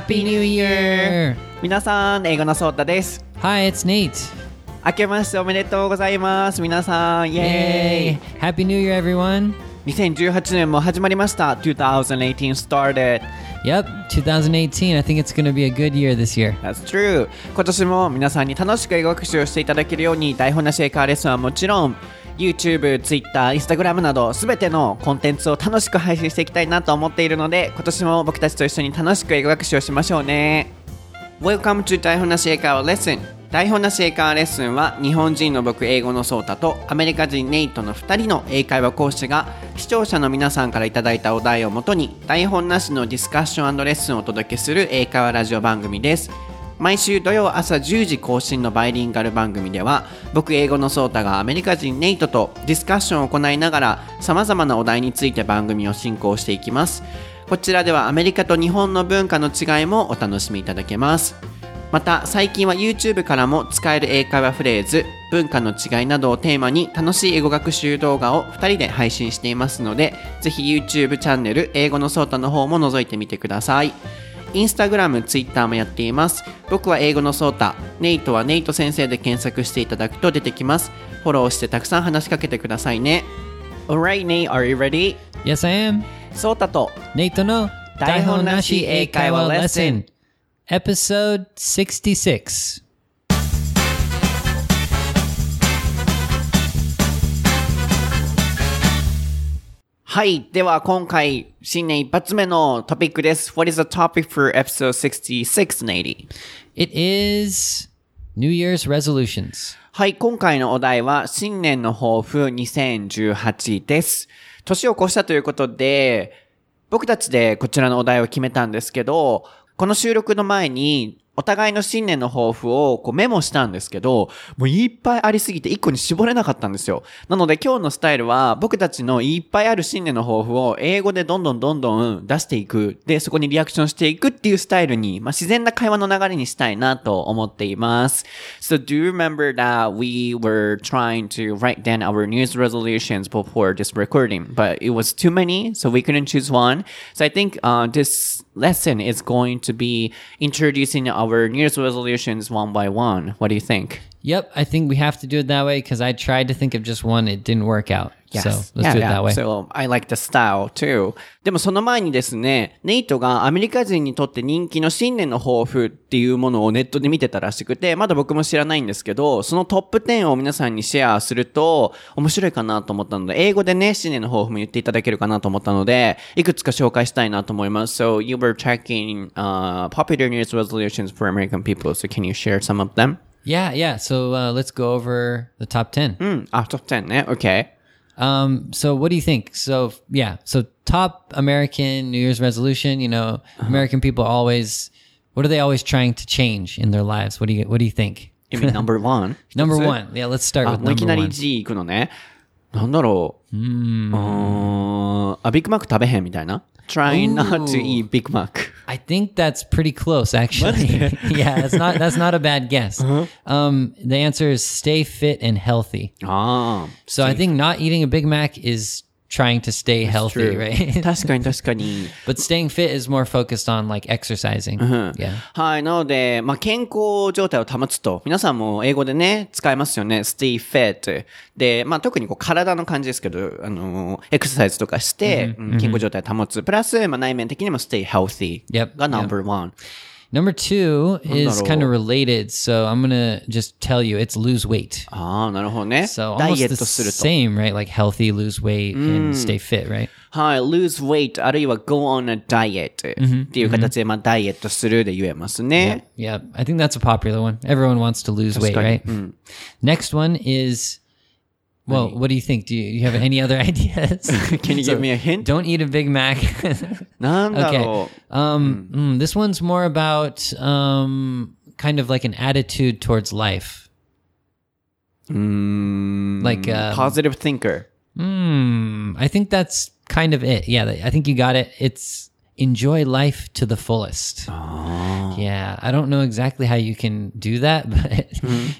Happy New Year! 皆さん、英語のソータです。Hi, it's Nate. 明けましておめでとうございます。皆さん、イエーイ Happy New Year, everyone. 2018年も始まりました。2018 started. Yep, 2018. I think it's going to be a good year this year. That's true. 今年も皆さんに楽しく英語学習をしていただけるように台本なし英会話レッスンはもちろん YouTube、Twitter、Instagram などすべてのコンテンツを楽しく配信していきたいなと思っているので今年も僕たちと一緒に楽しく英語学習をしましょうね。Welcome to 台本なし英会話レッスン台本なし英会話レッスンは日本人の僕英語のソータとアメリカ人ネイトの2人の英会話講師が視聴者の皆さんからいただいたお題をもとに台本なしのディスカッションレッスンをお届けする英会話ラジオ番組です毎週土曜朝10時更新のバイリンガル番組では僕英語のソータがアメリカ人ネイトとディスカッションを行いながら様々なお題について番組を進行していきます。こちらではアメリカと日本の文化の違いもお楽しみいただけます。また最近は YouTube からも使える英会話フレーズ文化の違いなどをテーマに楽しい英語学習動画を2人で配信していますのでぜひ YouTube チャンネル英語のソータの方も覗いてみてください。インスタグラム、ツイッターもやっています。僕は英語のソータ、ネイトはネイト先生で検索していただくと出てきます。フォローしてたくさん話しかけてくださいね。Alright, Nate, are you ready? Yes, I am. ソータと Nate no Daihon Nashi Eikaiwa Lesson. Episode 66. はい。では、今回、新年一発目のトピックです。What is the topic for episode 66, Nady? It is New Year's resolutions. はい。今回のお題は、新年の抱負2018です。年を越したということで、僕たちでこちらのお題を決めたんですけど、この収録の前に、お互いの新年の抱負をこうメモしたんですけど、もういっぱいありすぎて一個に絞れなかったんですよ。なので今日のスタイルは僕たちのいっぱいある新年の抱負を英語でどんどんどんどん出していく。で、そこにリアクションしていくっていうスタイルに、まあ、自然な会話の流れにしたいなと思っています。So do you remember that we were trying to write down our New Year's resolutions before this recording, but it was too many, so we couldn't choose one. So I think uh, this lesson is going to be introducing our New Year's resolutions one by one. What do you think? Yep, I think we have to do it that way because I tried to think of just one. It didn't work out. Yes. So let's Yeah, do it that way. So I like the style too. でもその前にですね、ネイトがアメリカ人にとって人気の新年の抱負っていうものをネットで見てたらしくて、まだ僕も知らないんですけど、そのトップ10を皆さんにシェアすると面白いかなと思ったので、英語でね、新年の抱負も言っていただけるかなと思ったので、いくつか紹介したいなと思います。So you were checking、uh, popular New Year's resolutions for American people. So can you share some of them? Yeah, yeah. So uh, let's go over the top 10. Mm, ah, top 10. Yeah, okay. Um, so what do you think? So yeah, so top American New Year's resolution, you know, uh-huh. American people always what are they always trying to change in their lives? What do you what do you think? You mean number one? number one. Yeah, let's start ah, with number one. G 行くのね。なんだろう。うーん。あ、ビッグマック食べへんみたいな。Try not to eat Big Mac. I think that's pretty close actually. yeah, that's not that's not a bad guess. Um, the answer is stay fit and healthy. ああ。 So I think not eating a Big Mac is trying to stay healthy, right? 確かに確かに。but staying fit is more focused on like exercising. Yeah. はい。なので、まあ、健康状態を保つと。皆さんも英語でね、使えますよね。stay fit。で、まあ、特にこう体の感じですけど、あのー、エクササイズとかして、うん健康状態を保つ。プラス、まあ、内面的にも stay healthy Yep. が number one。Number two is Nandaro. kind of related. So I'm going to just tell you it's lose weight. ああ、なるほどね。 So ダイ almost エッ the トすると。 same, right? Like healthy, lose weight, and stay fit, right? はい、lose weight あるいは go on a diet っていう形で、まあ、ダイエットするで言えますね。 Yeah, I think that's a popular one. Everyone wants to lose weight, right? Next one is, well, what do you think? Do you, you have any other ideas? Can you So, give me a hint? Don't eat a Big Mac. no, okay. Um, mm, this one's more about um, kind of like an attitude towards life. Mm, Like, um, positive thinker. Hmm, I think that's kind of it. Yeah, I think you got it. It's enjoy life to the fullest. Yeah, I don't know exactly how you can do that, but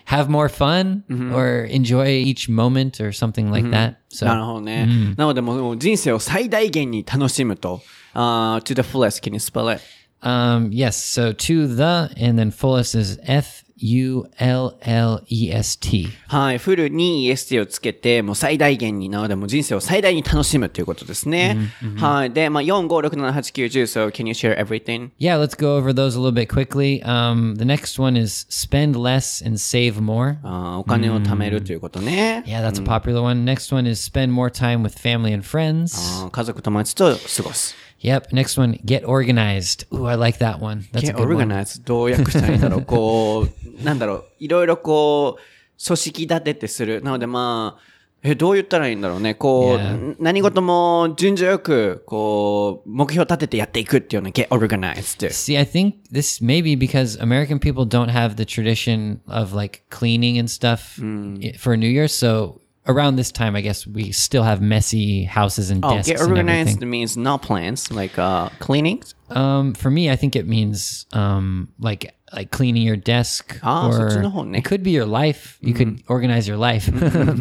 have more fun or enjoy each moment or something like that. So なるほどね。なのでもう人生を最大限に楽しむと。あー to the fullest, can you spell it? Um, yes. So to the and then fullest is F U L L E S T. はい。フルに EST をつけて、もう最大限になので、もう人生を最大に楽しむということですね。はい。で、まあ、4、5、6、7、8、9、10。So, can you share everything? Yeah, let's go over those a little bit quickly. Um, the next one is spend less and save more. あーお金を貯めるということね。 Yeah, that's a popular one. Next one is spend more time with family and friends. あー家族友達と過ごす。 Yep. Next one, get organized. Ooh, I like that one. That's a Get good one. organized どう訳したらいいんだろう。こう、なんだろう。いろいろこう、組織立ててする。なのでまあ、え、どう言ったらいいんだろうね。こう、 Yeah. 何事も順序よく、こう、目標立ててやっていくっていうのを get organized. See, I think this may be because American people don't have the tradition of like cleaning and stuff i- for New Year. So around this time, I guess we still have messy houses and Oh, desks get and organized everything. means not plans, like uh, cleaning. Um, for me, I think it means um, like like cleaning your desk, Ah, or そっちの方ね。 it could be your life. You could organize your life,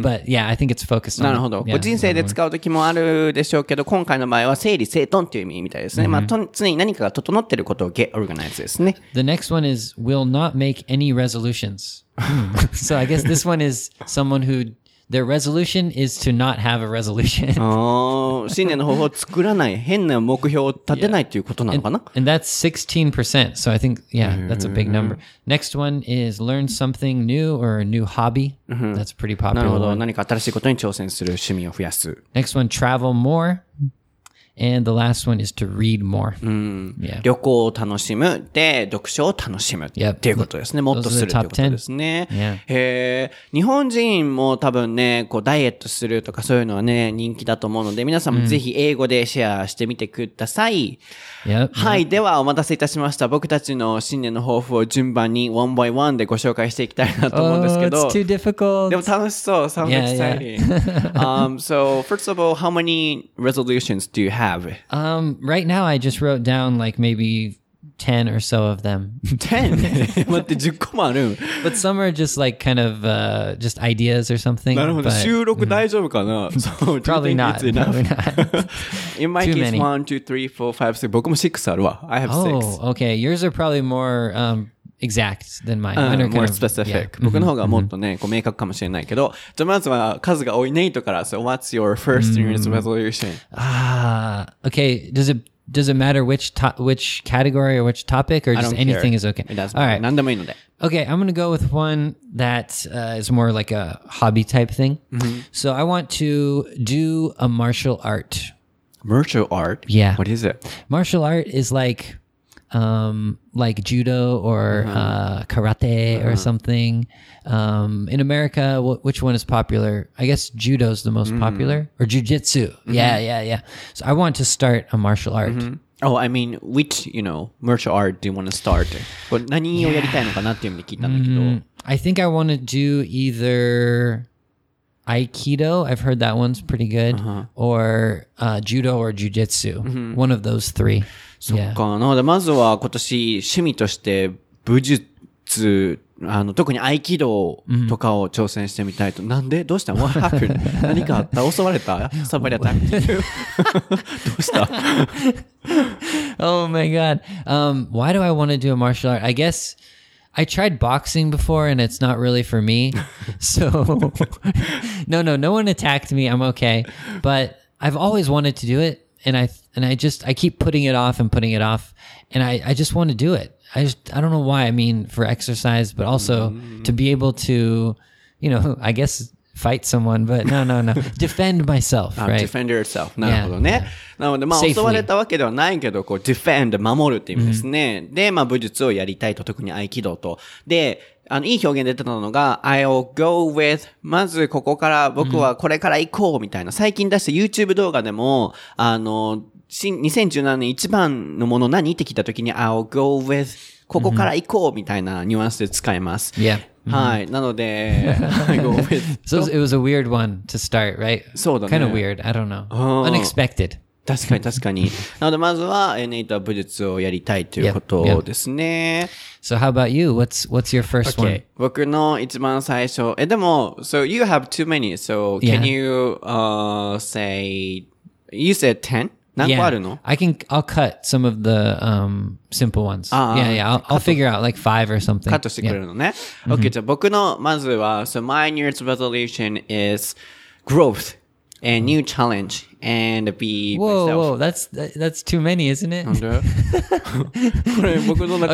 but yeah, I think it's focused on. なるほど。 yeah, こう人生で使う時もあるでしょうけど、今回の場合は整理整頓っていう意味みたいですね。まあ、と常に何かが整っていることを get organized ですね。 The next one is will not make any resolutions. Hmm. so I guess this one is someone who their resolution is to not have a resolution. ああ、新年の方法を作らない、変な目標を立てないということなのかな And that's 16%. So I think, yeah, that's a big number. Next one is learn something new or a new hobby. That's a pretty なる popular ほど。 one. 何か新しいことに挑戦する趣味を増やす。 Next one, travel more. And the last one is to read more. Yeah. 旅行を楽しむ。で、読書を楽しむ。Yep. っていうことですね。もっとするっていうことですね。Yeah. へえ。日本人も多分ね、こう、ダイエットするとかそういうのはね、人気だと思うので、皆さんもぜひ英語でシェアしてみてください。Yep. はい。では、お待たせいたしました。僕たちの新年の抱負を順番に one by one でご紹介していきたいなと思うんです Oh, けど。it's too difficult. でも楽しそう。Sounds Yeah, exciting. um, so, first of all, how many resolutions do you have? Um, right now I just wrote down like maybe 10 or so of them. 10? 待って、10個もある but some are just like kind of uh, just ideas or something. なるほど。 but 収録大丈夫かな、そう、 probably not. Do you think it's Probably enough? not. In my Too case, many. 1, 2, 3, 4, 5, 6. 僕も6あるわ。I have 6. oh, okay. Yours are probably more um, exact than mine. Mine are うん kind more of- specific. yeah. 僕の方がもっとね、こう明確かもしれないけど、じゃあまずは数が多いネイトから、So what's your first year's resolution? Ah, okay. Does it does it matter which to- which category or which topic or I just don't anything care. is okay? It doesn't All matter. right. 何でもいいので。 Okay, I'm gonna go with one that uh, is more like a hobby type thing. So I want to do a martial art. Martial art? Yeah. What is it? Martial art is like um like judo or uh karate or something. Um in America, wh- which one is popular? I guess judo's the most popular or jujitsu. Yeah, yeah, yeah. So I want to start a martial art. Oh, I mean, which, you know, martial art do you want to start? これ何をやりたいのかなっていう意味で聞いたんだけど。 I think I want to do either Aikido. I've heard that one's pretty good, or uh, judo or jujitsu. One of those three. そっ.かなので、まずは今年趣味として武術、あの、特に合気道とかを挑戦してみたいと。なんでどうした ?What happened? 何かあった襲われた ?Somebody attacked you? どうした Oh my god. Um, why do I want to do a martial art? I guess I tried boxing before and it's not really for me. so no, no, no one attacked me. I'm okay. But I've always wanted to do it and I and I just I keep putting it off and putting it off and I I just want to do it. I just I don't know why. I mean for exercise, but also to be able to, you know, I guess fight someone, but no, no, no. Defend myself, あ right? defend yourself. なるほどね。なので、まあ、 Safely 襲われたわけではないけど、こう、defend、守るって意味ですね。で、まあ、武術をやりたいと、特に合気道と。で、 あの、いい表現出てたのが、I'll go with, まずここから、僕はこれから行こうみたいな。最近出した YouTube 動画でも、あの、新2017年一番のもの何って聞いたときに、I'll go with, ここから行こうみたいなニュアンスで使います。Yeah. はい。なので、go with, So it was a weird one to start, right? そうだね。Kind of weird. I don't know. Oh. Unexpected. 確かに確かに。なので、まずは、えーネイトは武術をやりたいということですね。So how about you? What's what's your first one? Okay. 僕の一番最初。え、でも、so you have too many. So can you, uh, say, you said 10? 何個あるの I can. I'll cut some of the um simple ones. Ah, yeah, yeah. I'll, I'll figure out like five or something. カットしてくれ.るのね。OK、じゃあ僕のまずは、so my New Year's resolution is growth and new challenge and be Whoa, myself. whoa, that's that's too many, isn't it? okay,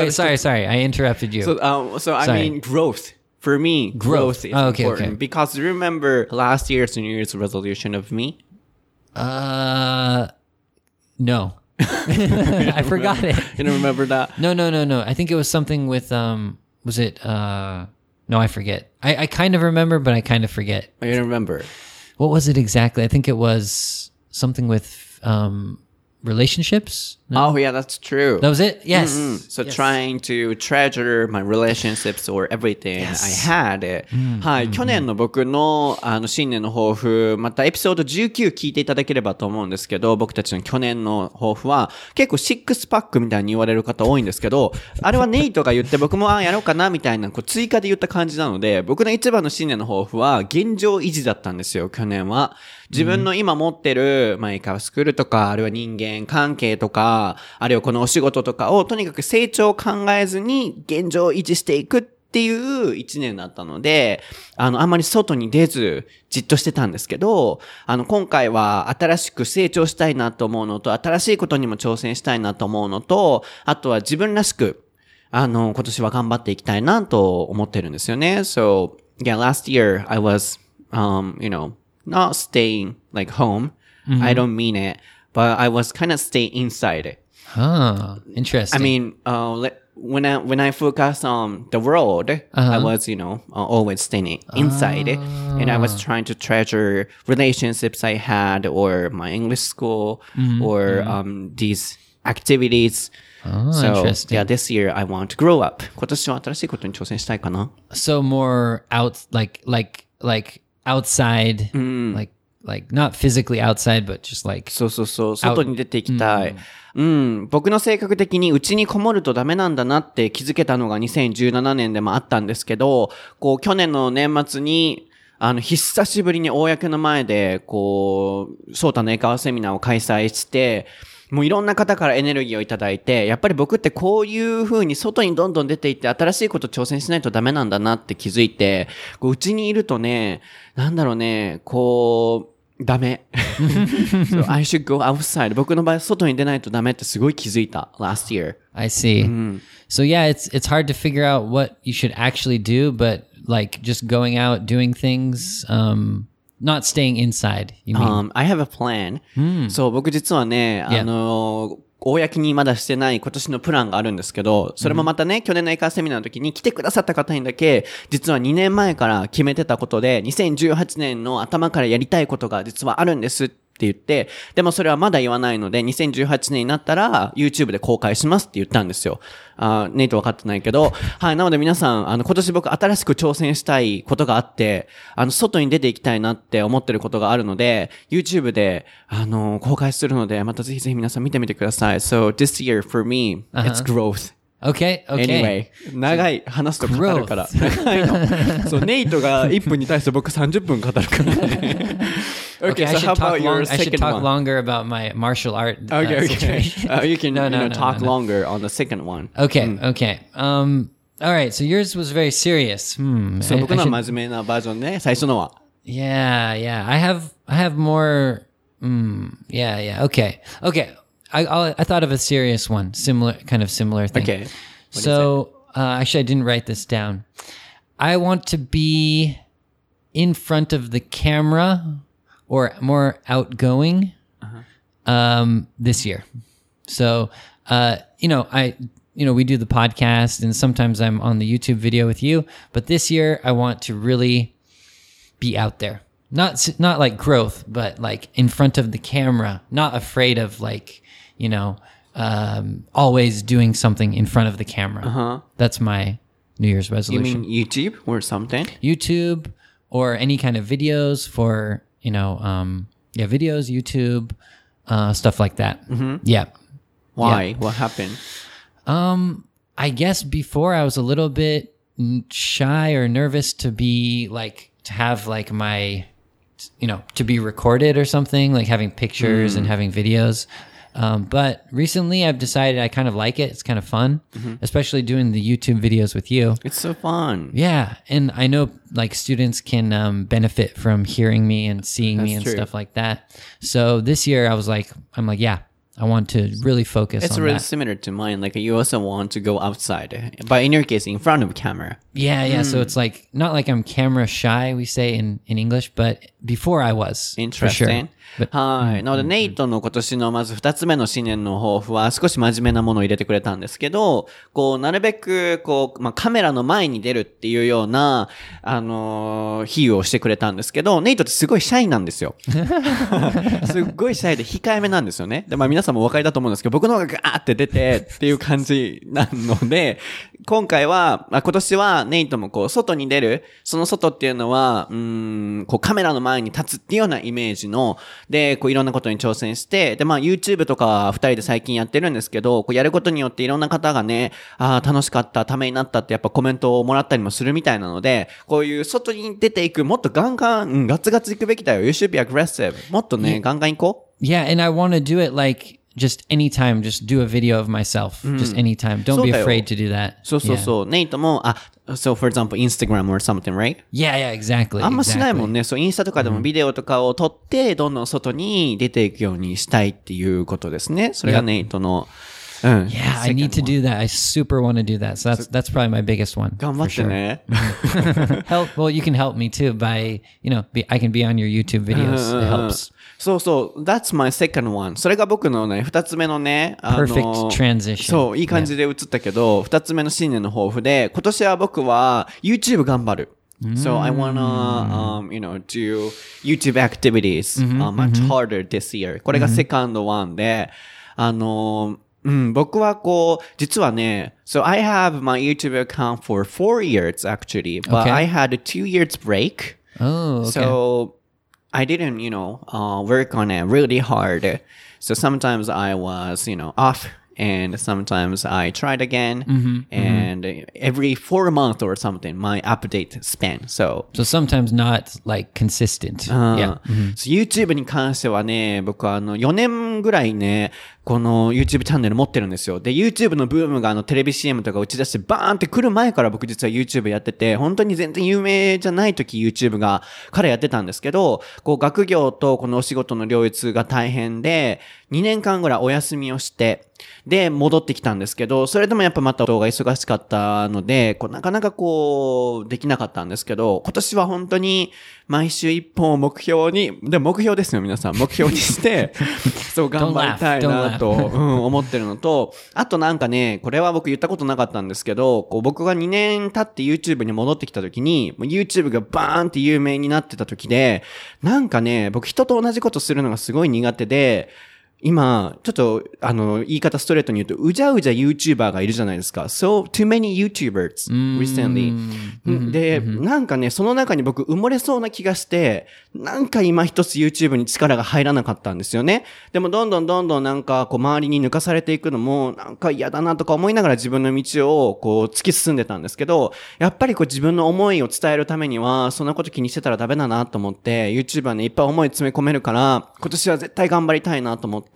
oh, sorry, sorry, I interrupted you. So, um, so I mean growth. For me, growth, growth is oh, okay, important okay. because remember last year's New Year's resolution of me. Uh, no. I forgot it. You don't remember that? No, no, no, no. I think it was something with um. Was it uh? No, I forget. I I kind of remember, but I kind of forget. I don't remember. What was it exactly? I think it was something with um relationships. No? Oh yeah, that's true. That was it? Yes. So trying to treasure my relationships or everything I had. はい。去年の僕のあの新年の抱負、またエピソード19聞いていただければと思うんですけど、僕たちの去年の抱負は結構シックスパックみたいに言われる方多いんですけど、あれはネイトが言って僕もああやろうかなみたいなこう追加で言った感じなので、僕の一番の新年の抱負は現状維持だったんですよ、去年は。自分の今持ってる、まあ、イカスクールとか、あるいは人間関係とか、あるいはこのお仕事とかを、とにかく成長を考えずに、現状を維持していくっていう一年だったので、あの、あんまり外に出ず、じっとしてたんですけど、あの、今回は新しく成長したいなと思うのと、新しいことにも挑戦したいなと思うのと、あとは自分らしく、あの、今年は頑張っていきたいなと思ってるんですよね。So, yeah, last year I was, um, you know, not staying like home. I don't mean it, but I was kind of stay inside. Huh. Interesting. I mean, uh, le- when I when I focus on the world, I was you know uh, always staying inside, and I was trying to treasure relationships I had, or my English school, or um, these activities. so interesting. yeah, this year I want to grow up. 今年は新しいことに挑戦したいかな。 so more out like like like outside like like not physically outside but just like そうそうそう、外に出ていきたい。うん、僕の性格的に内にこもるとダメなんだなって気づけたのが2017年でもあったんですけど、こう去年の年末に、あの、久しぶりに公の前で、こう、ソータの英会話セミナーを開催して、もういろんな方からエネルギーをいただいて、やっぱり僕ってこういう風に外にどんどん出ていって新しいこと挑戦しないとダメなんだなって気づいて、こううちにいるとね、なんだろうね、こう、ダメ。so I should go outside. 僕の場合、外に出ないとダメってすごい気づいた。last year. I see. So yeah, it's it's hard to figure out what you should actually do, but like just going out doing things, um, not staying inside. You mean? Um, I have a plan. そう、僕実はね、あの、 公にまだしてない今年のプランがあるんですけど、それもまたね、去年の英会話セミナーの時に来てくださった方にだけ、実は2年前から決めてたことで、2018年の頭からやりたいことが実はあるんですって言って、でもそれはまだ言わないので、2018年になったら YouTube で公開しますって言ったんですよ。あーネイト分かってないけど、はい、なので皆さん、あの、今年僕新しく挑戦したいことがあって、あの、外に出ていきたいなって思ってることがあるので、YouTube で、あの、公開するので、またぜひぜひ皆さん見てみてください。So, this year for me, it's growth. okay, okay. Anyway, 長い話すと語るから。長いの。そう、ネイトが1分に対して僕30分語るからね。 Okay, I so should how talk about your long, I should second talk one? longer about my martial art. uh, Okay, okay. situation. Uh, you can No, you no, know, no, talk no, no. longer on the second one. Okay, okay. Um, all right. So yours was very serious. Hmm. そう、 I- 僕 I のは should- 真面目なバージョンね、最初のは。 Yeah, yeah. I have I have more mm, yeah, yeah. Okay. Okay. I I'll, I thought of a serious one, similar kind of similar thing. Okay. What So, uh, actually I didn't write this down. I want to be in front of the camera or more outgoing um this year. So, uh you know, I you know, we do the podcast and sometimes I'm on the YouTube video with you, but this year I want to really be out there. Not not like growth, but like in front of the camera, not afraid of like, you know, um, always doing something in front of the camera. That's my New Year's You resolution. mean YouTube or something? YouTube or any kind of videos for, you know, um, yeah, videos, YouTube, uh, stuff like that. Yeah. Why? What happened? I guess before I was a little bit n- shy or nervous to be like to have like my you know, to be recorded or something, like having pictures and having videos. Um, but recently I've decided I kind of like it. It's kind of fun, especially doing the YouTube videos with you. It's so fun. Yeah, and I know like students can um, benefit from hearing me and seeing me and true. stuff like that. So this year I was like, I'm like, yeah, I want to really focus It's on really that. similar to mine. Like you also want to go outside, but in your case, in front of camera. Yeah, yeah. Hmm. So it's like not like I'm camera shy, we say in in English, but before I was for sure. はい。なので、ネイトの今年のまず二つ目の新年の抱負は少し真面目なものを入れてくれたんですけど、こう、なるべく、こう、まあ、カメラの前に出るっていうような、あのー比喩をしてくれたんですけど、ネイトってすごいシャイなんですよ。すっごいシャイで控えめなんですよね。で、まあ皆さんもお分かりだと思うんですけど、僕の方がガーって出てっていう感じなので、今回は、まあ、今年はネイトもこう、外に出る、その外っていうのは、うーん、こうカメラの前に立つっていうようなイメージの、で、こういろんなことに挑戦して、で、まあ YouTube とかは二人で最近やってるんですけど、こうやることによっていろんな方がね、ああ、楽しかった、ためになったってやっぱコメントをもらったりもするみたいなので、こういう外に出ていく、もっとガンガン、うん、ガツガツ行くべきだよ。You should be aggressive. もっとね、ガンガン行こう。Yeah, and I want to do it like just anytime, just do a video of myself, just anytime. Don't be そうだよ。 afraid to do that. そうそう Yeah. そう。ネイトも、あ、so for example, Instagram or something, right? Yeah, yeah, exactly. あんましないも exactly. んね。そう、インスタとかでもビデオとかを撮って、どんどん外に出ていくようにしたいっていうことですね。それが Yep. ネイトの、うん。 Yeah, I need to do that. I super want to do that. So that's that's probably my biggest one. 頑張 for って sure. ね。 Help. Well, you can help me too by you know be, I can be on your YouTube videos. It helps. そうそう。That's my second one. それが僕のね、二つ目のね、あの Perfect transition. そう、いい感じで映ったけど、二つ目の新年の抱負で、今年は僕は YouTube 頑張る。So I wanna, um, you know, do YouTube activities、uh, much harder this year. これがセカンドワンで、あの、うん、僕はこう、実はね、so I have my YouTube account for four years actually, but. I had a two years break. Oh, okay. So I didn't, you know, uh, work on it really hard. So sometimes I was, you know, off and sometimes I tried again. and every four months or something, my update span. So so sometimes not like consistent. うん yeah. そう YouTube に関してはね、僕はあの4年ぐらいね、 この YouTube チャンネル持ってるんですよ。で、YouTube のブームがあのテレビ CM とか打ち出してバーンって来る前から僕実は YouTube やってて、本当に全然有名じゃない時 YouTube が彼やってたんですけど、こう学業とこのお仕事の両立が大変で、2年間ぐらいお休みをして、で、戻ってきたんですけど、それでもやっぱまた動画忙しかったので、こうなかなかこう、できなかったんですけど、今年は本当に毎週一本を目標に、でも目標ですよ、皆さん。目標にして、そう頑張りたい Don't と、うん、思ってるのと、あとなんかね、これは僕言ったことなかったんですけど、こう僕が2年経って YouTube に戻ってきた時に、YouTube がバーンって有名になってた時で、なんかね、僕人と同じことするのがすごい苦手で、今、ちょっと、あの、言い方ストレートに言うと、うじゃうじゃ YouTuber がいるじゃないですか。So, too many YouTubers recently. で、なんかね、その中に僕埋もれそうな気がして、なんか今一つ YouTube に力が入らなかったんですよね。でもどんどんどんどんなんかこう周りに抜かされていくのもなんか嫌だなとか思いながら自分の道をこう突き進んでたんですけど、やっぱりこう自分の思いを伝えるためには、そんなこと気にしてたらダメだなと思って、YouTube はね、いっぱい思い詰め込めるから、今年は絶対頑張りたいなと思って、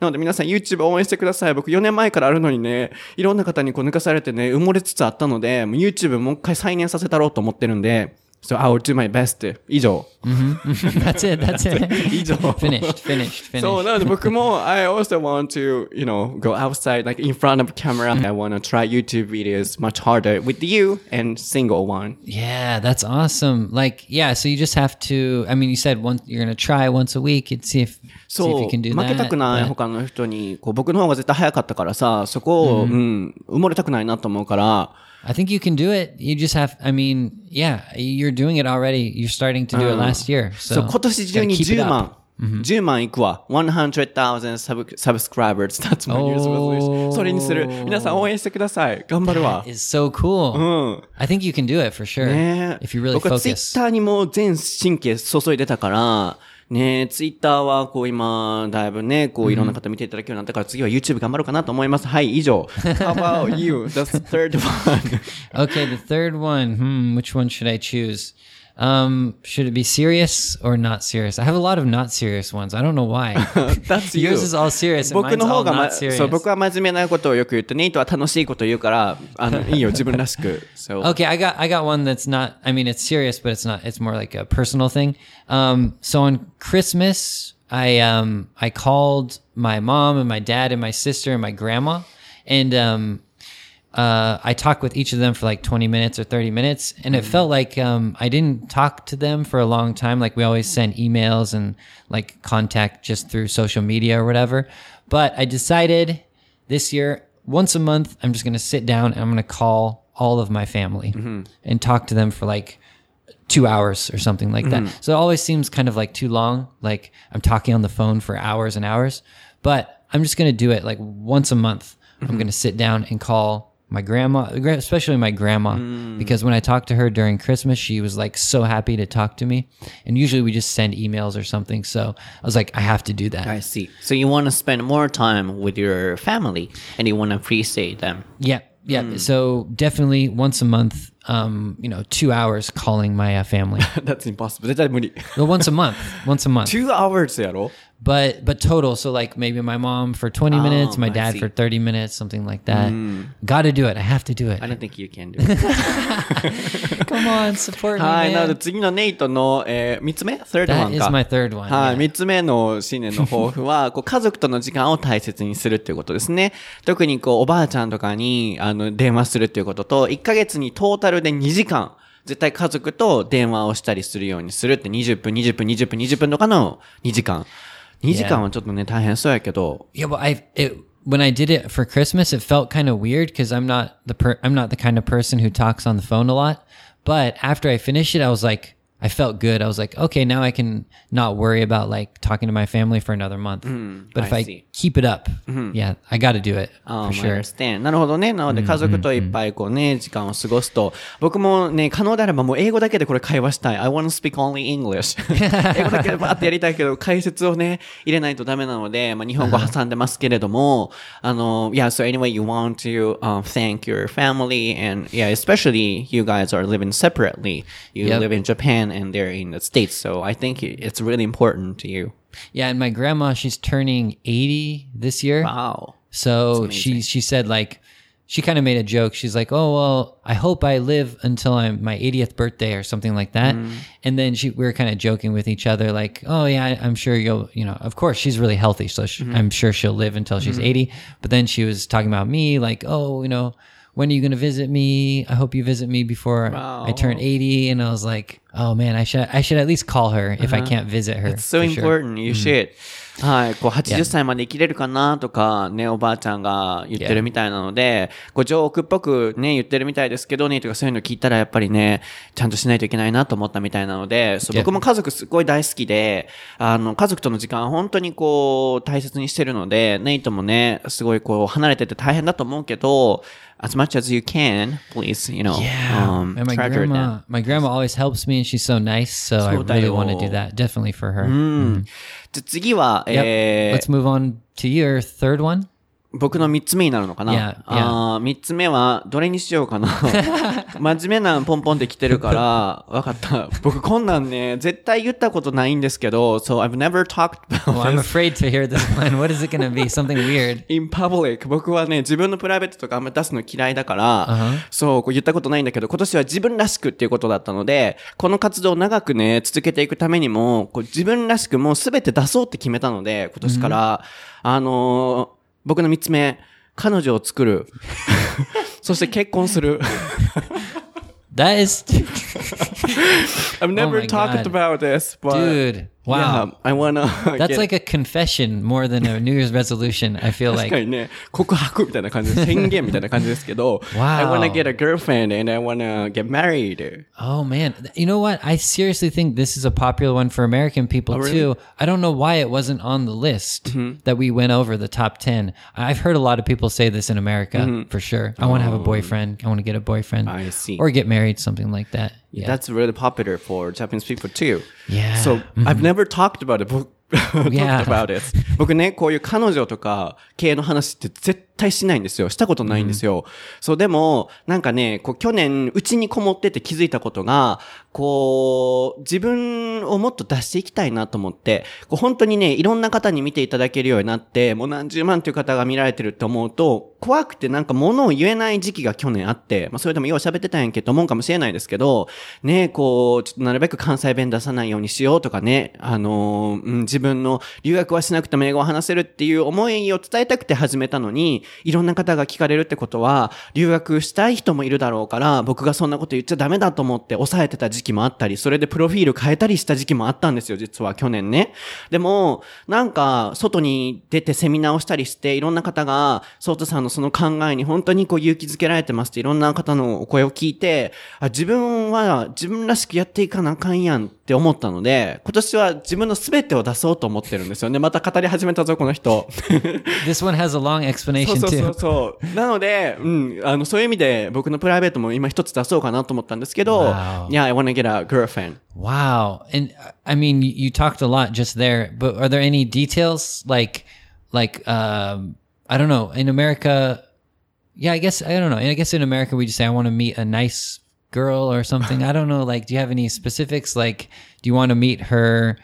なので皆さん YouTube 応援してください。僕4年前からあるのにね、いろんな方にこう抜かされてね、埋もれつつあったので、もう YouTube もう一回再燃させたろうと思ってるんで、So I will do my best. 以上。 that's it. That's it. 以上。 finished. Finished. Finished. そう、なので僕も、I also want to, you know, go outside, like in front of camera. I want to try YouTube videos much harder with you and single one. Yeah, that's awesome. Like, yeah, so you just have to. I mean, you said one. You're gonna try once a week and see if see if そ you う、 can do 負けた that. くない but- 他の人に、こう僕の方が絶対早かったからさ、そこを、うん、埋もれたくないなと思うから、 I think you can do it. You just have. I mean, yeah, you're doing it already. You're starting to do it last year. そ So う、今年中に gotta keep it 10 up. 万。10万いくわ。100,000 sub subscribers. That's my New Year's resolution. それにする。皆さん応援してください。頑張るわ。 It's so cool. うん。 I think you can do it for sure ね if you really 僕はツイッ focus. ターにも全神経注いでたから、 ねツイッターはこう今、だいぶね、こういろんな方見ていただけるようになったから、次は YouTube 頑張ろうかなと思います。はい、以上。How about you? The third one. Okay, the third one. Hmm, which one should I choose? Um, should it be serious or not serious? I have a lot of not serious ones. I don't know why. That's you. Yours is all serious. and 僕 mine's の all 方が、ま、 not serious. そう、僕は真面目なことをよく言って、ネイトは楽しいこと言うから、あの、いいよ、自分らしく。So, Okay, I got I got one that's not. I mean, it's serious, but it's not. It's more like a personal thing. Um, so on Christmas, I um I called my mom and my dad and my sister and my grandma, and um, uh, I talked with each of them for like twenty minutes or thirty minutes, and it felt like um I didn't talk to them for a long time. Like we always send emails and like contact just through social media or whatever. But I decided this year, once a month, I'm just going to sit down and I'm going to call all of my family and talk to them for like two hours or something like that. So it always seems kind of like too long. Like I'm talking on the phone for hours and hours, but I'm just going to do it like once a month. I'm going to sit down and call my grandma, especially my grandma, mm. because when I talked to her during Christmas, she was like so happy to talk to me. And usually we just send emails or something. So I was like, I have to do that. I see. So you want to spend more time with your family and you want to appreciate them. Yeah. Yeah. Mm. So definitely once a month, um, you know, two hours calling my uh, family. That's impossible. well, once a month. Once a month. two hours, yeah. But but total. So like maybe my mom for twenty Oh, minutes, my I dad see. for thirty minutes, something like that. Got to do it. I have to do it. I don't think you can do it. Come on, support me, はい、なので.次のネイトの、えー、3つ目 ?third That one is か。my third one. はい、yeah. 三つ目の新年の抱負は、こう、家族との時間を大切にするっていうことですね。特にこう、おばあちゃんとかに、あの、電話するっていうことと、1ヶ月にトータルで2時間、絶対家族と電話をしたりするようにするって20分、20分、20分、20分とかの2時間。2時間はちょっとね、大変そうやけど、 Yeah, but I it when I did it for Christmas, it felt kind of weird because I'm not the per I'm not the kind of person who talks on the phone a lot. But after I finished it, I was like, I felt good. I was like, okay, now I can not worry about like talking to my family for another month. but if I I see. keep it up, yeah, I got to do it Oh, for sure. understand. なるほどね。なので家族といっぱいこうね、時間を過ごすと、僕もね、可能であればもう英語だけでこれ会話したい。I want to speak only English. 英語だけでバーってやりたいけど、解説をね、入れないとダメなので、まあ日本語挟んでますけれども、あの、yeah, so anyway, you want to、um, thank your family and yeah, especially you guys are living separately. You Yep. live in Japan and they're in the States. So I think it's really important to you. Yeah, and my grandma, she's turning 80 this year. Wow. So she she said like she kind of made a joke. She's like, "Oh well, I hope I live until I'm my 80th birthday or something like that." Mm-hmm. And then she we were kind of joking with each other, like, "Oh yeah, I, I'm sure you'll, you know, of course she's really healthy, so sh mm-hmm. I'm sure she'll live until she's mm-hmm. 80." But then she was talking about me, like, "Oh, you know." When are you going to visit me? I hope you visit me before I turn 80. And I was like, oh man, I should, I should at least call her if I can't visit her. It's so for sure. important. You should. はい。こう、80歳まで生きれるかなとか、ね、おばあちゃんが言ってるみたいなので、こう、ジョークっぽくね、言ってるみたいですけどね、とかそういうの聞いたらやっぱりね、ちゃんとしないといけないなと思ったみたいなので、そう.僕も家族すごい大好きで、あの、家族との時間本当にこう、大切にしてるので、ネイトもね、すごいこう、離れてて大変だと思うけど、as much as you can, please, you know, Yeah, um, and my treasure them. grandma, my grandma always helps me, and she's so nice. So I そうだ really よ。 want to do that, definitely for her. じゃ次は、 Yep. えー Let's move on to your third one. 僕の三つ目になるのかな？Yeah, あー三つ目は、どれにしようかな？真面目なポンポンって来てるから、わかった。僕こんなんね、絶対言ったことないんですけど、so I've never talked Well, about I'm this afraid to hear this one. What is it to be? Something weird. in public. 僕はね、自分のプライベートとかあんまり出すの嫌いだから、そう、こう言ったことないんだけど、今年は自分らしくっていうことだったので、この活動を長くね、続けていくためにも、こう自分らしくもうすべて出そうって決めたので、今年から、あのー僕の三つ目、彼女を作る。そして結婚する。That is, I've never my talked about this, but dude. Wow. yeah, I wanna That's get- like a confession more than a New Year's resolution. I feel 確か like. にね、告白みたいな感じで、宣言みたいな感じですけど、 Wow. I wanna get a girlfriend and I wanna get married. Oh man, you know what? I seriously think this is a popular one for American people Oh, really? Mm-hmm. too. I don't know why it wasn't on the list that we went over the top 10. I've heard a lot of people say this in America for sure. I want to have a boyfriend. I want to get a boyfriend. Mm-hmm. I see. Or get married, something like that. Yeah. That's really popular for Japanese people too. Yeah. So I've never talked about it. talked Yeah. about it. 僕ね、こういう彼女とか系の話って絶 対しないんですよ。したことないんですよ。そう、でも、なんかね、こう去年、うちにこもってて気づいたことが、こう、自分をもっと出していきたいなと思って、こう本当にね、いろんな方に見ていただけるようになって、もう何十万という方が見られてるって思うと、怖くてなんか物を言えない時期が去年あって、まあそれでもよう喋ってたんやんけど思うかもしれないですけど、ね、こう、ちょっとなるべく関西弁出さないようにしようとかね、あのーうん自分の留学はしなくても英語を話せるっていう思いを伝えたくて始めたのに、いろんな方が聞かれるってことは、留学したい人もいるだろうから、僕がそんなこと言っちゃダメだと思って抑えてた時期もあったり、それでプロフィール変えたりした時期もあったんですよ、実は去年ね。でも、なんか、外に出てセミナーをしたりして、いろんな方が、ソートさんのその考えに本当にこう勇気づけられてますって、いろんな方のお声を聞いて、あ自分は自分らしくやっていかなあかんやんって思ったので、今年は自分の全てを出そうと思ってるんですよね。また語り始めたぞ、この人。This one has a long explanation そうそう.そう。なので、うん、あの、そういう意味で僕のプライベートも今一つ出そうかなと思ったんですけど、Wow. Yeah, I wanna get a girlfriend. Wow. And uh, I mean, you, talked a lot just there, but are there any details like, like, um, I don't know, in America? Yeah, I guess, I don't know. I guess in America, we just say, I want to meet a nice girl or something. I don't know. Like, do you have any specifics? Like, do you want to meet her,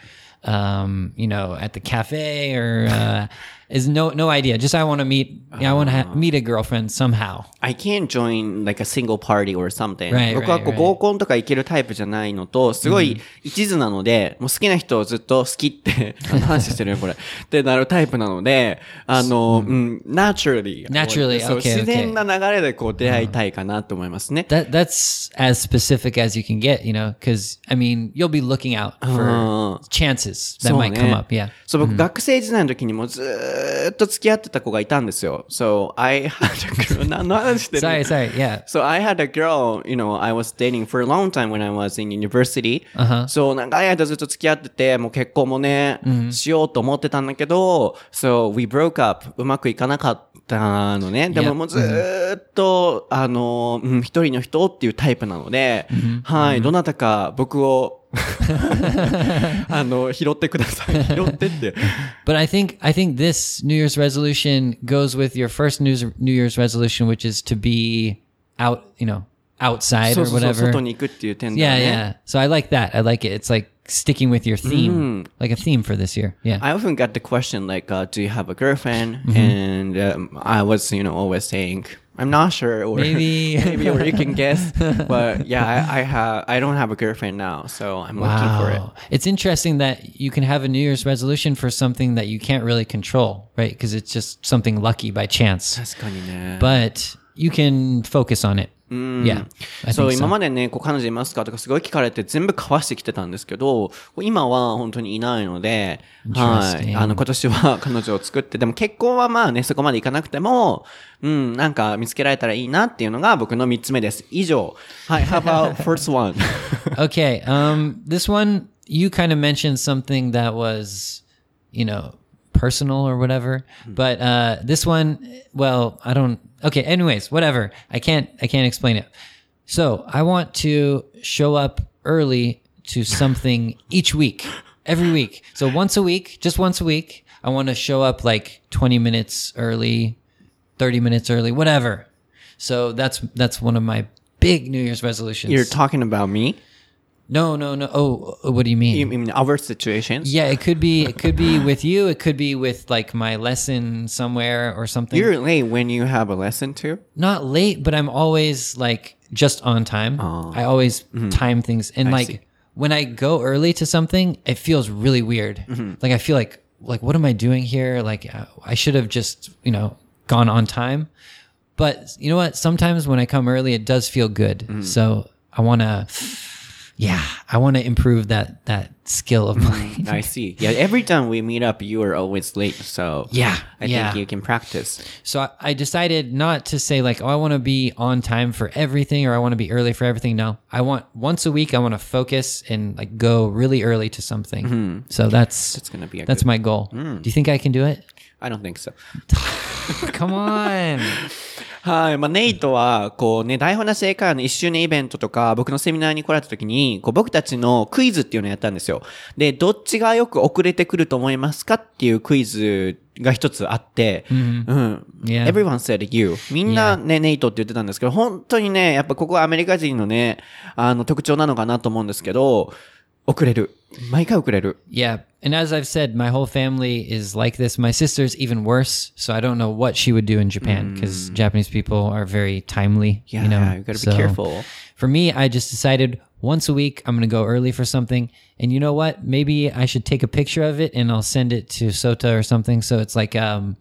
um, you know, at the cafe or, uh, is no, no idea. Just, I want to meet, yeah, I want to ha- meet a girlfriend somehow. I can't join like a single party or something. Right, 僕はこう right, right. 合コンとか行けるタイプじゃないのと、すごい一途なので、もう好きな人をずっと好きって、あの話してるよ、これ。ってなるタイプなので、あの、うん、naturally。Naturally, そう okay, 自然な流れでこう出会いたいかなと思いますね。That that's as specific as you can get, you know, because I mean, you'll be looking out for chances that そう might ね come up. Yeah. そう、僕、学生時代の時にもずーっと付き合ってた子がいたんですよ。So, I had a girl, 何の話してる Sorry, sorry. Yeah. So I had a girl, you know, I was dating for a long time when I was in university. Uh-huh. So 長い間ずっと付き合ってて、もう結婚もね、しようと思ってたんだけど、So we broke up. うまくいかなかったのね。でも.もうずーっと、あの、うん一人の人っていうタイプなので、はい、どなたか僕を、あの、拾ってください。拾ってって。 But I think I think this New Year's resolution goes with your first New Year's, New Year's resolution, which is to be out, you know, outside そう or そうそう、 whatever. 外に行くっていう点では Yeah, ね。 yeah. So I like that. I like it. It's like sticking with your theme, like a theme for this year. Yeah. I often got the question like, uh, "Do you have a girlfriend?" And um, I was, you know, always saying, I'm not sure, or maybe maybe or you can guess. But yeah, I, I, have I don't have a girlfriend now, so I'm wow. looking for it. It's interesting that you can have a New Year's resolution for something that you can't really control, right? Because it's just something lucky by chance. But you can focus on it Yeah. I そう、think 今 so. までね、こう彼女いますかとかすごい聞かれて全部かわしてきてたんですけど、今は本当にいないので、はい。あの、今年は彼女を作って、でも結婚はまあね、そこまでいかなくても、うん、なんか見つけられたらいいなっていうのが僕の三つ目です。以上。はい、how about first one? okay. Um, this one, you kind of mentioned something that was, you know, personal or whatever. But uh, this one, well, I don't. Okay. Anyways, whatever. I can't. I can't explain it. So I want to show up early to something each week, every week. So once a week, just once a week, I want to show up like twenty minutes early, thirty minutes early, whatever. So that's that's one of my big New Year's resolutions. You're talking about me? No, no, no. Oh, uh, what do you mean? You mean our situations? yeah, it could be. It could be with you. It could be with like my lesson somewhere or something. You're late when you have a lesson too? Not late, but I'm always like just on time. I always time things, and like see. when I go early to something, it feels really weird. Like I feel like like what am I doing here? Like uh, I should have just you know gone on time. But you know what? Sometimes when I come early, it does feel good. So I want to. Yeah, I want to improve that that skill of mm, mine. I see. Yeah, every time we meet up, you are always late. So Yeah, I yeah. think you can practice. So I, I decided not to say like, oh, I want to be on time for everything or I want to be early for everything. No, I want once a week. I want to focus and like go really early to something. Mm-hmm. So that's That's gonna be that's good- my goal. Mm. Do you think I can do it? I don't think so. Come on. はい。まあ、ネイトは、こうね、台本なし英会話の1周年イベントとか、僕のセミナーに来られた時に、こう僕たちのクイズっていうのをやったんですよ。よ。で、どっちがよく遅れてくると思いますかっていうクイズが一つあって、うん。Yeah. Everyone said you. みんなね、ネイトって言ってたんですけど、本当にね、やっぱここはアメリカ人のね、あの特徴なのかなと思うんですけど、遅れる。毎回遅れる。 Yeah. And as I've said, my whole family is like this. My sister's even worse. So I don't know what she would do in Japan because Japanese people are very timely. Yeah, you know, you gotta So be careful. For me, I just decided once a week I'm going to go early for something. And you know what? Maybe I should take a picture of it and I'll send it to Sota or something. So it's like um,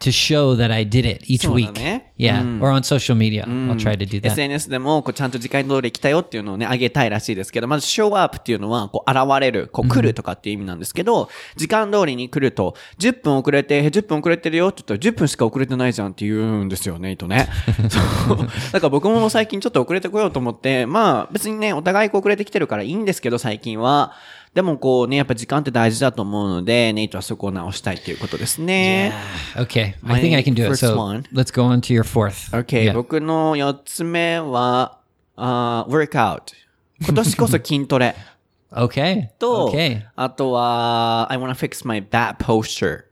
to show that I did it each そうだ week. ね。Yeah. Or on social media. I'll try to do that. SNS でも、こう、ちゃんと時間通り来たよっていうのをね、あげたいらしいですけど、まず、show up っていうのは、こう、現れる、こう、来るとかっていう意味なんですけど、時間通りに来ると、10分遅れて、10分遅れてるよって言ったら、10分しか遅れてないじゃんって言うんですよね、とね。そう。だから僕も最近ちょっと遅れてこようと思って、まあ、別にね、お互いこう遅れてきてるからいいんですけど、最近は。でもこうね、やっぱ時間って大事だと思うので、ネイトはそこを直したいっていうことですね。Okay. My I think I can do it. So one. let's go on to your fourth. OK、Yeah. 僕の4つ目は、あー workout。今年こそ筋トレ Okay. と、Okay. あとは、I wanna fix my bad posture。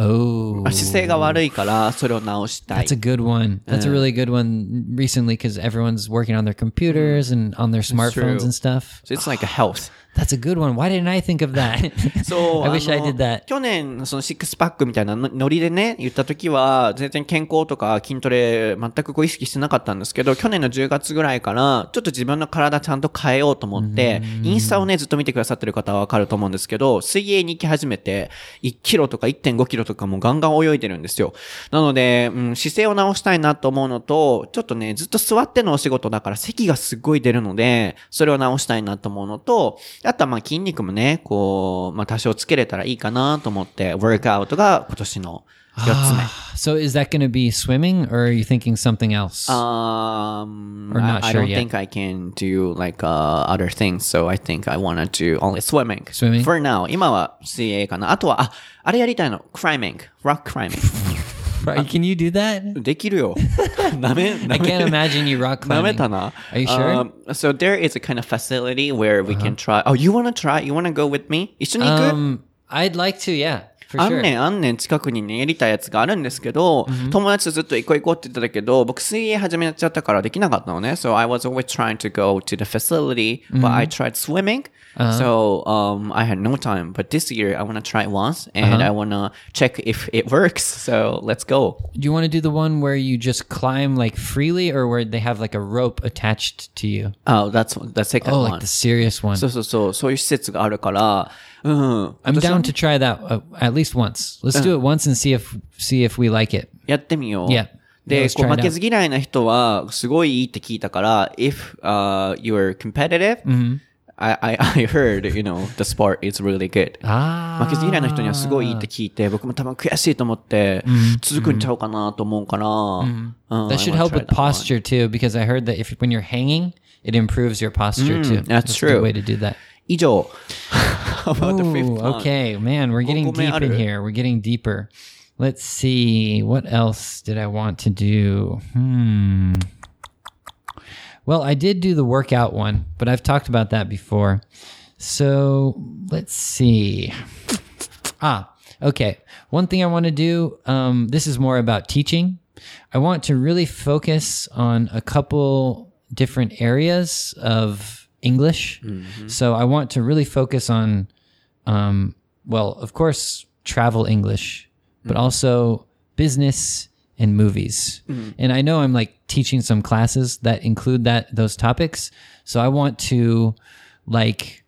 Oh. 姿勢が悪いから、それを直したい That's a。good one. That's a really good one recently because everyone's working on their computers and on their smartphones and stuff. So it's like a health. That's a good one. Why didn't I think of that? そう。I wish あ I の did that. 去年、そのシックスパックみたいなのノリでね、言った時は、全然健康とか筋トレ全くこう意識してなかったんですけど、去年の10月ぐらいから、ちょっと自分の体ちゃんと変えようと思って、インスタをね、ずっと見てくださってる方はわかると思うんですけど、水泳に行き始めて、1キロとか1.5キロとかもガンガン泳いでるんですよ。なので、うん、姿勢を直したいなと思うのと、ちょっとね、ずっと座ってのお仕事だから咳がすっごい出るので、それを直したいなと思うのと、あとはまあ筋肉もね、こう、まあ多少つけれたらいいかなと思って、ワークアウトが今年の4つ目。so is that going to be swimming or are you thinking something else? Um, Or not I, I sure don't yet. think I can do like uh, other things, so I think I wanna do only swimming. Swimming? For now. 今は水泳かな。あとは、あ、あれやりたいの。climbing. rock climbing. Right, Can you do that? できるよ。ダメ、 I can't imagine you rock ダメ climbing. たな。 Are you sure? Um, so there is a kind of facility where we can try. Oh, you wanna try? You wanna go with me? 一緒に行く、 Um, I'd like to, yeah, for あ.んねん、あんねん、近くにね、やりたいやつがあるんですけど、友達とずっと行こう行こうって言ってたけど、僕水泳始めちゃったからできなかったのね。So I was always trying to go to the facility, but I tried swimming. So um, I had no time. But this year I want to try it once and I want to check if it works. So let's go. Do you want to do the one where you just climb like freely or where they have like a rope attached to you? Oh, that's the second Oh, one. like the serious one. そうそうそう、そういう施設があるから、うん。 I'm down to try that uh, at least once. Let's do it once and see if see if we like it. やってみよう。 Yeah. で、 Let's こう try it 負けず嫌いな人は、すごいいいって聞いたから、if、uh, you're competitive,、I, I, I heard, you know, the sport is really good. あ負けず嫌いな人にはすごいいいって聞いて、僕も多分悔しいと思って、続くんちゃうかなと思うから、うん That I should wanna help try with that one. posture too, because I heard that if when you're hanging, it improves your posture too. that's a true. good way to do that. 以上。about the fifth Ooh, one. okay, man, we're getting 五個目 deep ある。 in here. We're getting deeper. Let's see. What else did I want to do? Hmm. Well, I did do the workout one, but I've talked about that before. So let's see. Ah, okay. One thing I want to do, um, this is more about teaching. I want to really focus on a couple different areas of English. Mm-hmm. So I want to really focus on, um, well, of course, travel English, but mm-hmm. also business and movies. Mm-hmm. And I know I'm like teaching some classes that include that those topics. So I want to like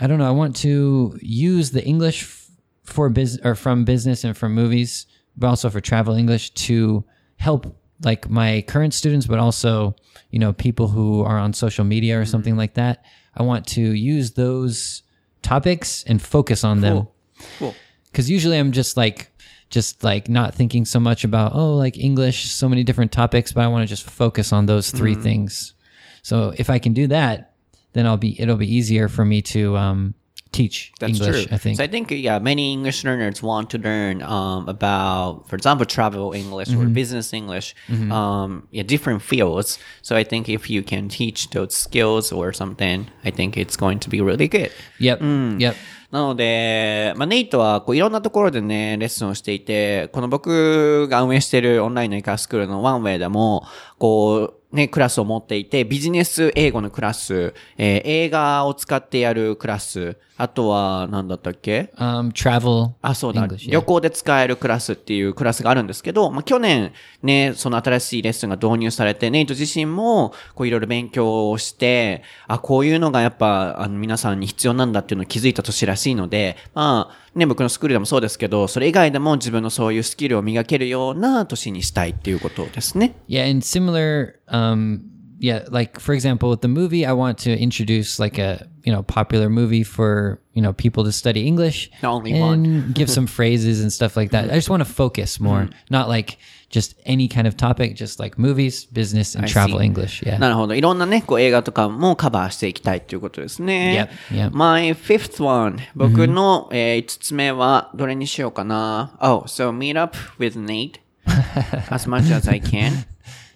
I don't know, I want to use the English f- for business or from business and from movies, but also for travel English to help like my current students, but also, you know, people who are on social media or something like that. I want to use those topics and focus on them Cool. Cool. because usually I'm just like just like not thinking so much about oh like English, so many different topics, but I want to just focus on those 3 things. So if I can do that, then I'll be it'll be easier for me to um teach That's English. true. I think. So I think yeah, many English learners want to learn um, about, for example, travel English or Mm-hmm. business English, um, yeah, different fields. So I think if you can teach those skills or something, I think it's going to be really good. yep. Yep. なので、まあ、ネイトはこういろんなところでね、レッスンをしていて、この僕が運営しているオンラインの英会話スクールのワンウェイでも、こう、 ね、クラスを持っていて、ビジネス英語のクラス、えー映画を使ってやるクラス、あとは、なんだったっけ？Um, travel. あ、そうだ。English. 旅行で使えるクラスっていうクラスがあるんですけど、まあ、去年ね、その新しいレッスンが導入されて、ネイト自身も、こういろいろ勉強をして、あ、こういうのがやっぱ、あの、皆さんに必要なんだっていうのを気づいた年らしいので、まあ、ね、僕のスクールでもそうですけど、それ以外でも自分のそういうスキルを磨けるような年にしたいっていうことですね。Yeah, and similar. Um, yeah, like for example, with the movie, I want to introduce like a you know popular movie for you know people to study English. Only and give some phrases and stuff like that. I just want to focus more, not like just any kind of topic, just like movies, business, and I travel see. English. Yeah. なるほど。いろんなね、こう映画とかもカバーしていきたいっていうことですね。 Yep, yep. My fifth one. 僕の、えー、5つ目はどれにしようかな。Oh, so meet up with Nate as much as I can.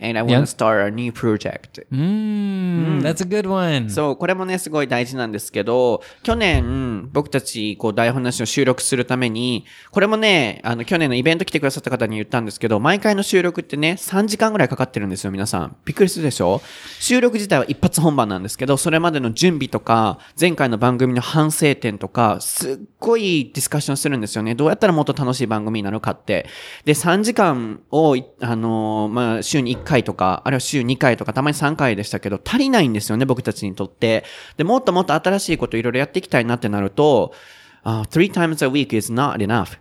And I want to start a new project. Mm, That's a good one. そう、これもね、すごい大事なんですけど、去年、僕たち、こう、台本なしを収録するために、これもね、あの、去年のイベント来てくださった方に言ったんですけど、毎回の収録ってね、3時間ぐらいかかってるんですよ、皆さん。びっくりするでしょ？収録自体は一発本番なんですけど、それまでの準備とか、前回の番組の反省点とか、すっごいディスカッションするんですよね。どうやったらもっと楽しい番組になるかって。で、3時間をい、あのーまあ、週に1回とか、あるいは週2回とか、たまに3回でしたけど、足りないんですよね、僕たちにとって。で、もっともっと新しいこといろいろやっていきたいなってなると、あ three times a week is not enough.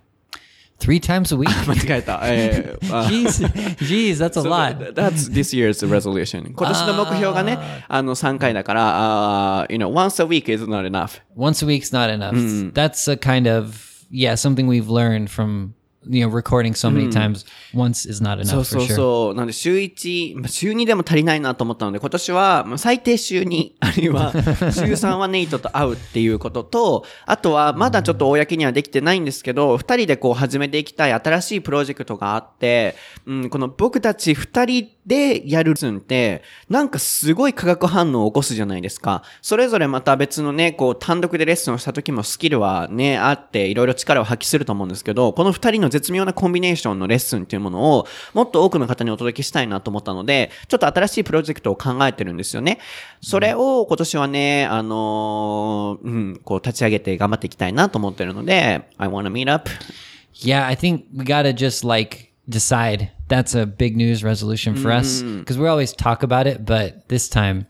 Three times a week. 間違えた。えーあ Jeez, jeez, that's a So lot. That's this year's resolution. 今年の目標がね、あの3回だから、あー you know, once a week is not enough. Once a week's not enough. That's a kind of yeah something we've learned from you know recording so many times. Once is not そう enough そう.そう。なんで週1、まあ週2でも足りないなと思ったので、今年はまあ最低週2、あるいは 週3はネイトと会うっていうことと、あとはまだちょっと公にはできてないんですけど、二人でこう始めていきたい新しいプロジェクトがあって、うん、この僕たち二人でやるレッスンって、なんかすごい化学反応を起こすじゃないですか。それぞれまた別のね、こう単独でレッスンをした時もスキルはね、あって、いろいろ力を発揮すると思うんですけど、この二人の絶妙なコンビネーションのレッスンっていうものを、もっと多くの方にお届けしたいなと思ったので、ちょっと新しいプロジェクトを考えてるんですよね。それを今年はね、あのーうん、こう立ち上げて頑張っていきたいなと思ってるので、I wanna meet up. Yeah, I think we gotta just like decide. That's a big news resolution for us because we always talk about it, but this time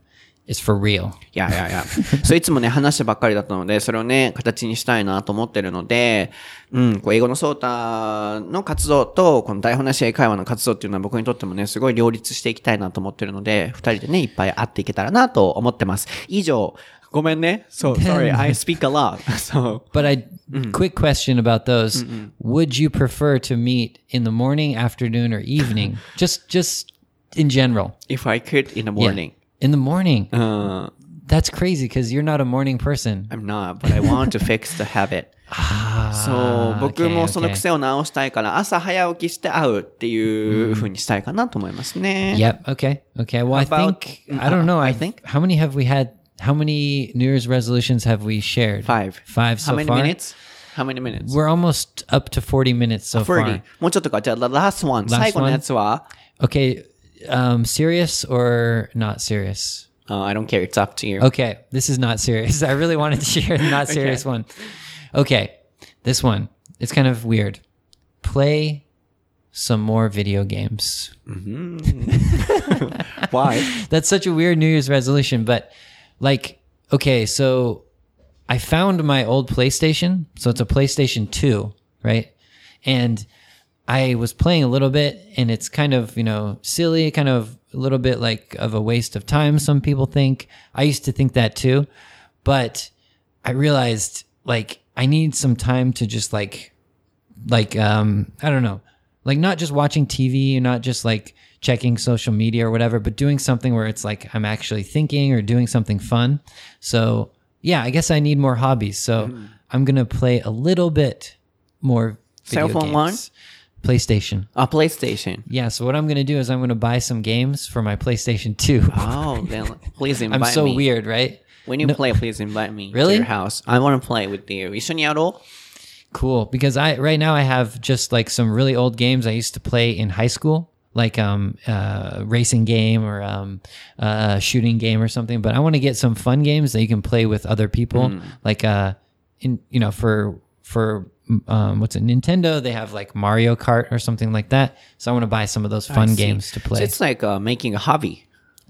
it's for real. いやいやいや。そういつもね、話ばっかりだったので、それをね、形にしたいなと思ってるので、うん、こう、英語のソータの活動と、この台本なし英会話の活動っていうのは僕にとってもね、すごい両立していきたいなと思ってるので、二人でね、いっぱい会っていけたらなと思ってます。以上、ごめんね。そう、sorry, I speak a lot. So, But I quick question about those. Would you prefer to meet in the morning, afternoon, or evening? just just in general. if I could in the Yeah. morning. In the morning. うん、 That's crazy because you're not a morning person. I'm not, but I want to fix the habit. そう、僕もその癖を直したいから、朝早起きして会うっていう風にしたいかなと思いますね。 Yep. Okay. Okay. Well, I About- think I don't know. I I think- think how many have we had? How many New Year's resolutions have we shared? Five. Five How so many far. minutes? How many minutes? We're almost up to forty minutes so 40 far. もうちょっとか。じゃあ、the last one. 最後のやつは Okay. Um, serious or not serious? Uh, I don't care. It's up to you. Okay, this is not serious. I really wanted to share the not serious one. Okay, this one. It's kind of weird. Play some more video games. Why? That's such a weird New Year's resolution, but like, okay, so I found my old PlayStation. So it's a PlayStation 2, right? And I was playing a little bit and it's kind of, you know, silly, kind of a little bit like of a waste of time, some people think. I used to think that too. But I realized like I need some time to just like like um I don't know, like not just watching TV, and not just like checking social media or whatever, but doing something where it's like I'm actually thinking or doing something fun. So yeah, I guess I need more hobbies. So I'm gonna play a little bit more video Cell phone one? games. PlayStation. あ、PlayStation. Yeah, so what I'm gonna do is I'm gonna buy some games for my PlayStation 2. Oh, then please invite I'm so me. weird, right? When you play, please invite me Really? to your house. I want to play with you. 一緒にやろう Cool. Because I right now I have just like some really old games I used to play in high school, like um uh racing game or um uh shooting game or something. But I want to get some fun games that you can play with other people. Like uh in you know for for um what's it Nintendo they have like Mario Kart or something like that. So I want to buy some of those fun games to So play. it's like uh, making a hobby.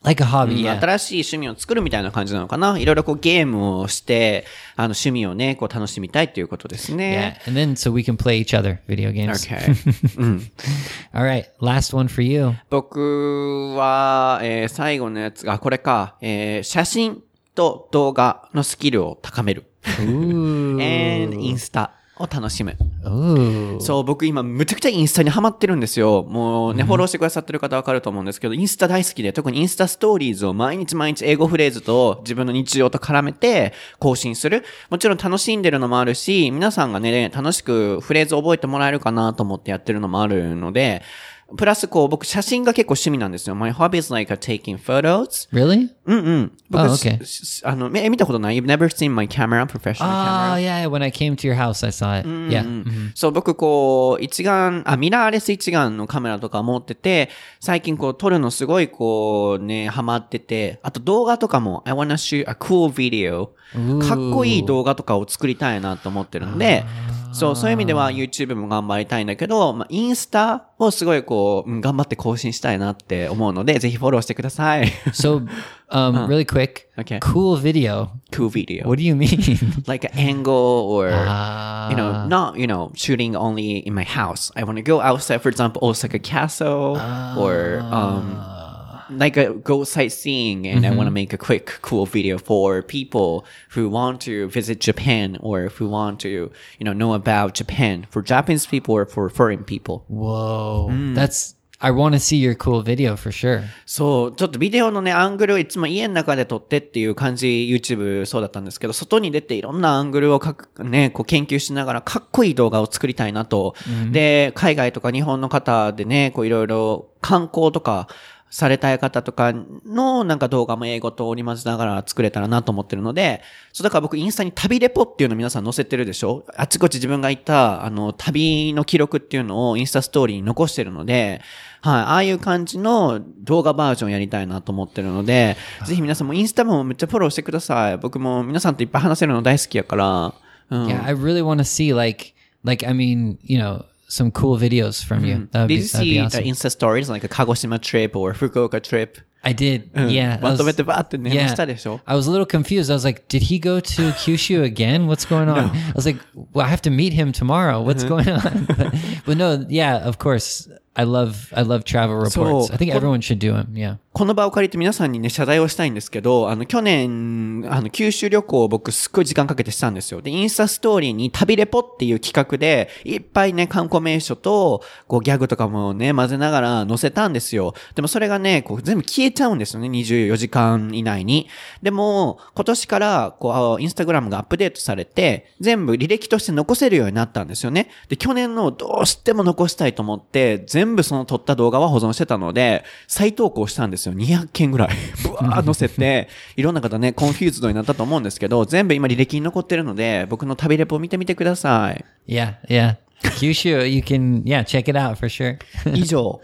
Like a hobby, yeah. 新しい趣味を作るみたいな感じなのかないろいろこうゲームをして、あの趣味をね、こう楽しみたいっていうことですね。Yeah, and then so we can play each other video games. Okay. All right, last one for you. 僕は、えー最後のやつが、これか、えー写真と動画のスキルを高める。Ooh. and インスタを楽しむ。そう、僕今むちゃくちゃインスタにハマってるんですよ。もうね、フォローしてくださってる方わかると思うんですけど、インスタ大好きで、特にインスタストーリーズを毎日毎日英語フレーズと自分の日常と絡めて更新する。もちろん楽しんでるのもあるし、皆さんがね、楽しくフレーズを覚えてもらえるかなと思ってやってるのもあるので、プラスこう、僕写真が結構趣味なんですよ。My hobby is like taking photos. Really? うんうん。僕、Oh, okay. しあの、え見たことない ?You've never seen my camera, professional camera? Oh yeah, when I came to your house, I saw it. Yeah. Mhm. そう、僕こう、一眼、あ、ミラーレス一眼のカメラとか持ってて、最近こう撮るのすごいこうね、ハマってて、あと動画とかも、I wanna shoot a cool video. かっこいい動画とかを作りたいなと思ってるので、そう、そういう意味では YouTube も頑張りたいんだけど、まあ、インスタをすごいこう、うん頑張って更新したいなって思うので、ぜひフォローしてください。 So, um, really quick. Okay. Cool video. cool video. What do you mean? like an angle or Ah. you know not you know shooting only in my house i want to go outside for example osaka castle or um like a go sightseeing and i want to make a quick cool video for people who want to visit japan or who want to you know know about japan for japanese people or for foreign people Whoa. That's. I want to see your cool video for sure. そう、ちょっとビデオのね、アングルをいつも家の中で撮ってっていう感じ、YouTube そうだったんですけど、外に出ていろんなアングルをかく、ね、こう研究しながらかっこいい動画を作りたいなと。で、海外とか日本の方でね、こういろいろ観光とか、されたい方とかのなんか動画も英語と織り交ぜながら作れたらなと思ってるので、そうだから僕インスタに旅レポっていうの皆さん載せてるでしょ？あちこち自分が行ったあの旅の記録っていうのをインスタストーリーに残してるので、はい、ああいう感じの動画バージョンやりたいなと思ってるので、ぜひ皆さんもインスタもめっちゃフォローしてください。僕も皆さんといっぱい話せるの大好きやから。うん。Yeah, I really want to see like like I mean, you know, some cool videos from mm. you. Mm-hmm. That'd did be, you see awesome. the Insta stories like a Kagoshima trip or Fukuoka trip? I did. Uh, yeah. I was, yeah. I was a little confused. I was like, did he go to Kyushu again? What's going on? No. I was like, well, I have to meet him tomorrow. What's mm-hmm. going on? but, but, no, yeah, of course. I love I love travel reports. I think everyone should do them. Yeah. この場を借りて皆さんにね、謝罪をしたいんですけど、あの、去年、あの、九州旅行を僕すっごい時間かけてしたんですよ。で、インスタストーリーに旅レポっていう企画で、いっぱいね、観光名所と、こう、ギャグとかもね、混ぜながら載せたんですよ。でもそれがね、こう、全部消えちゃうんですよね、24時間以内に。でも、今年から、こう、インスタグラムがアップデートされて、全部履歴として残せるようになったんですよね。で、去年のどうしても残したいと思って、全部その撮った動画は保存してたので、再投稿したんですよ。200件ぐらい。ぶわー載せて、いろんな方ね、 confused になったと思うんですけど、全部今履歴に残ってるので、僕の旅レポを見てみてください。Yeah. Yeah. Kyushu, you can yeah, check it out for sure. 以上。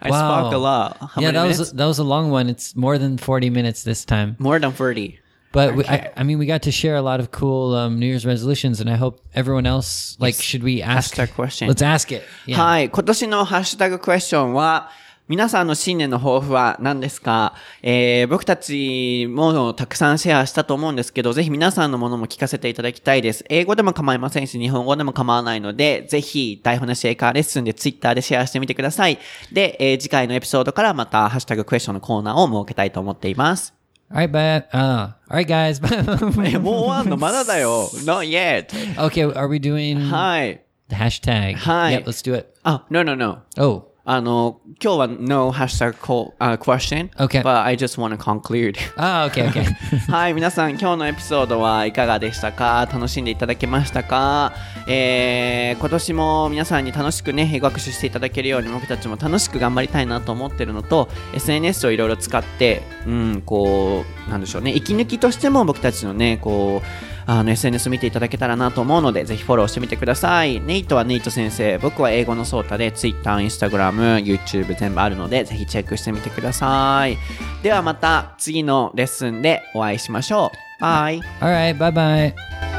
I spoke a lot. How yeah, that minutes? was that was a long one. It's more than 40 minutes this time. More than 30. But we, I, I mean, we got to share a lot of cool um, New Year's resolutions, and I hope everyone else like. Should we ask? Hashtag question. Let's ask it. Yeah. はい。今年のハッシュタグクエスチョンは、皆さんの新年の抱負は何ですか？えー、僕たちもたくさんシェアしたと思うんですけど、ぜひ皆さんのものも聞かせていただきたいです。英語でも構いませんし、日本語でも構わないので、ぜひ、台本なし英会話レッスンでツイッターでシェアしてみてください。で、えー次回のエピソードからまたハッシュタグクエスチョンのコーナーを設けたいと思っています。All right, but uh, all right, guys. え、もう終わんのまだだよ。Not yet. okay, are we doing はい。 the hashtag? Hi. Yep, let's do it. あ、no, no, no. Oh, あの、今日は no hashtag call, uh, question. Okay. But I just want to conclude. あ、OK, OK. はい、皆さん今日のエピソードはいかがでしたか？楽しんでいただけましたか？えー、今年も皆さんに楽しくね、英語学習していただけるように僕たちも楽しく頑張りたいなと思ってるのと、SNS をいろいろ使って、うん、こう、なんでしょうね、息抜きとしても僕たちのね、こう、あの SNS 見ていただけたらなと思うので、ぜひフォローしてみてください。ネイトはネイト先生、僕は英語のソータで Twitter、Instagram、YouTube 全部あるので、ぜひチェックしてみてください。ではまた次のレッスンでお会いしましょう。バイ。All right, bye bye.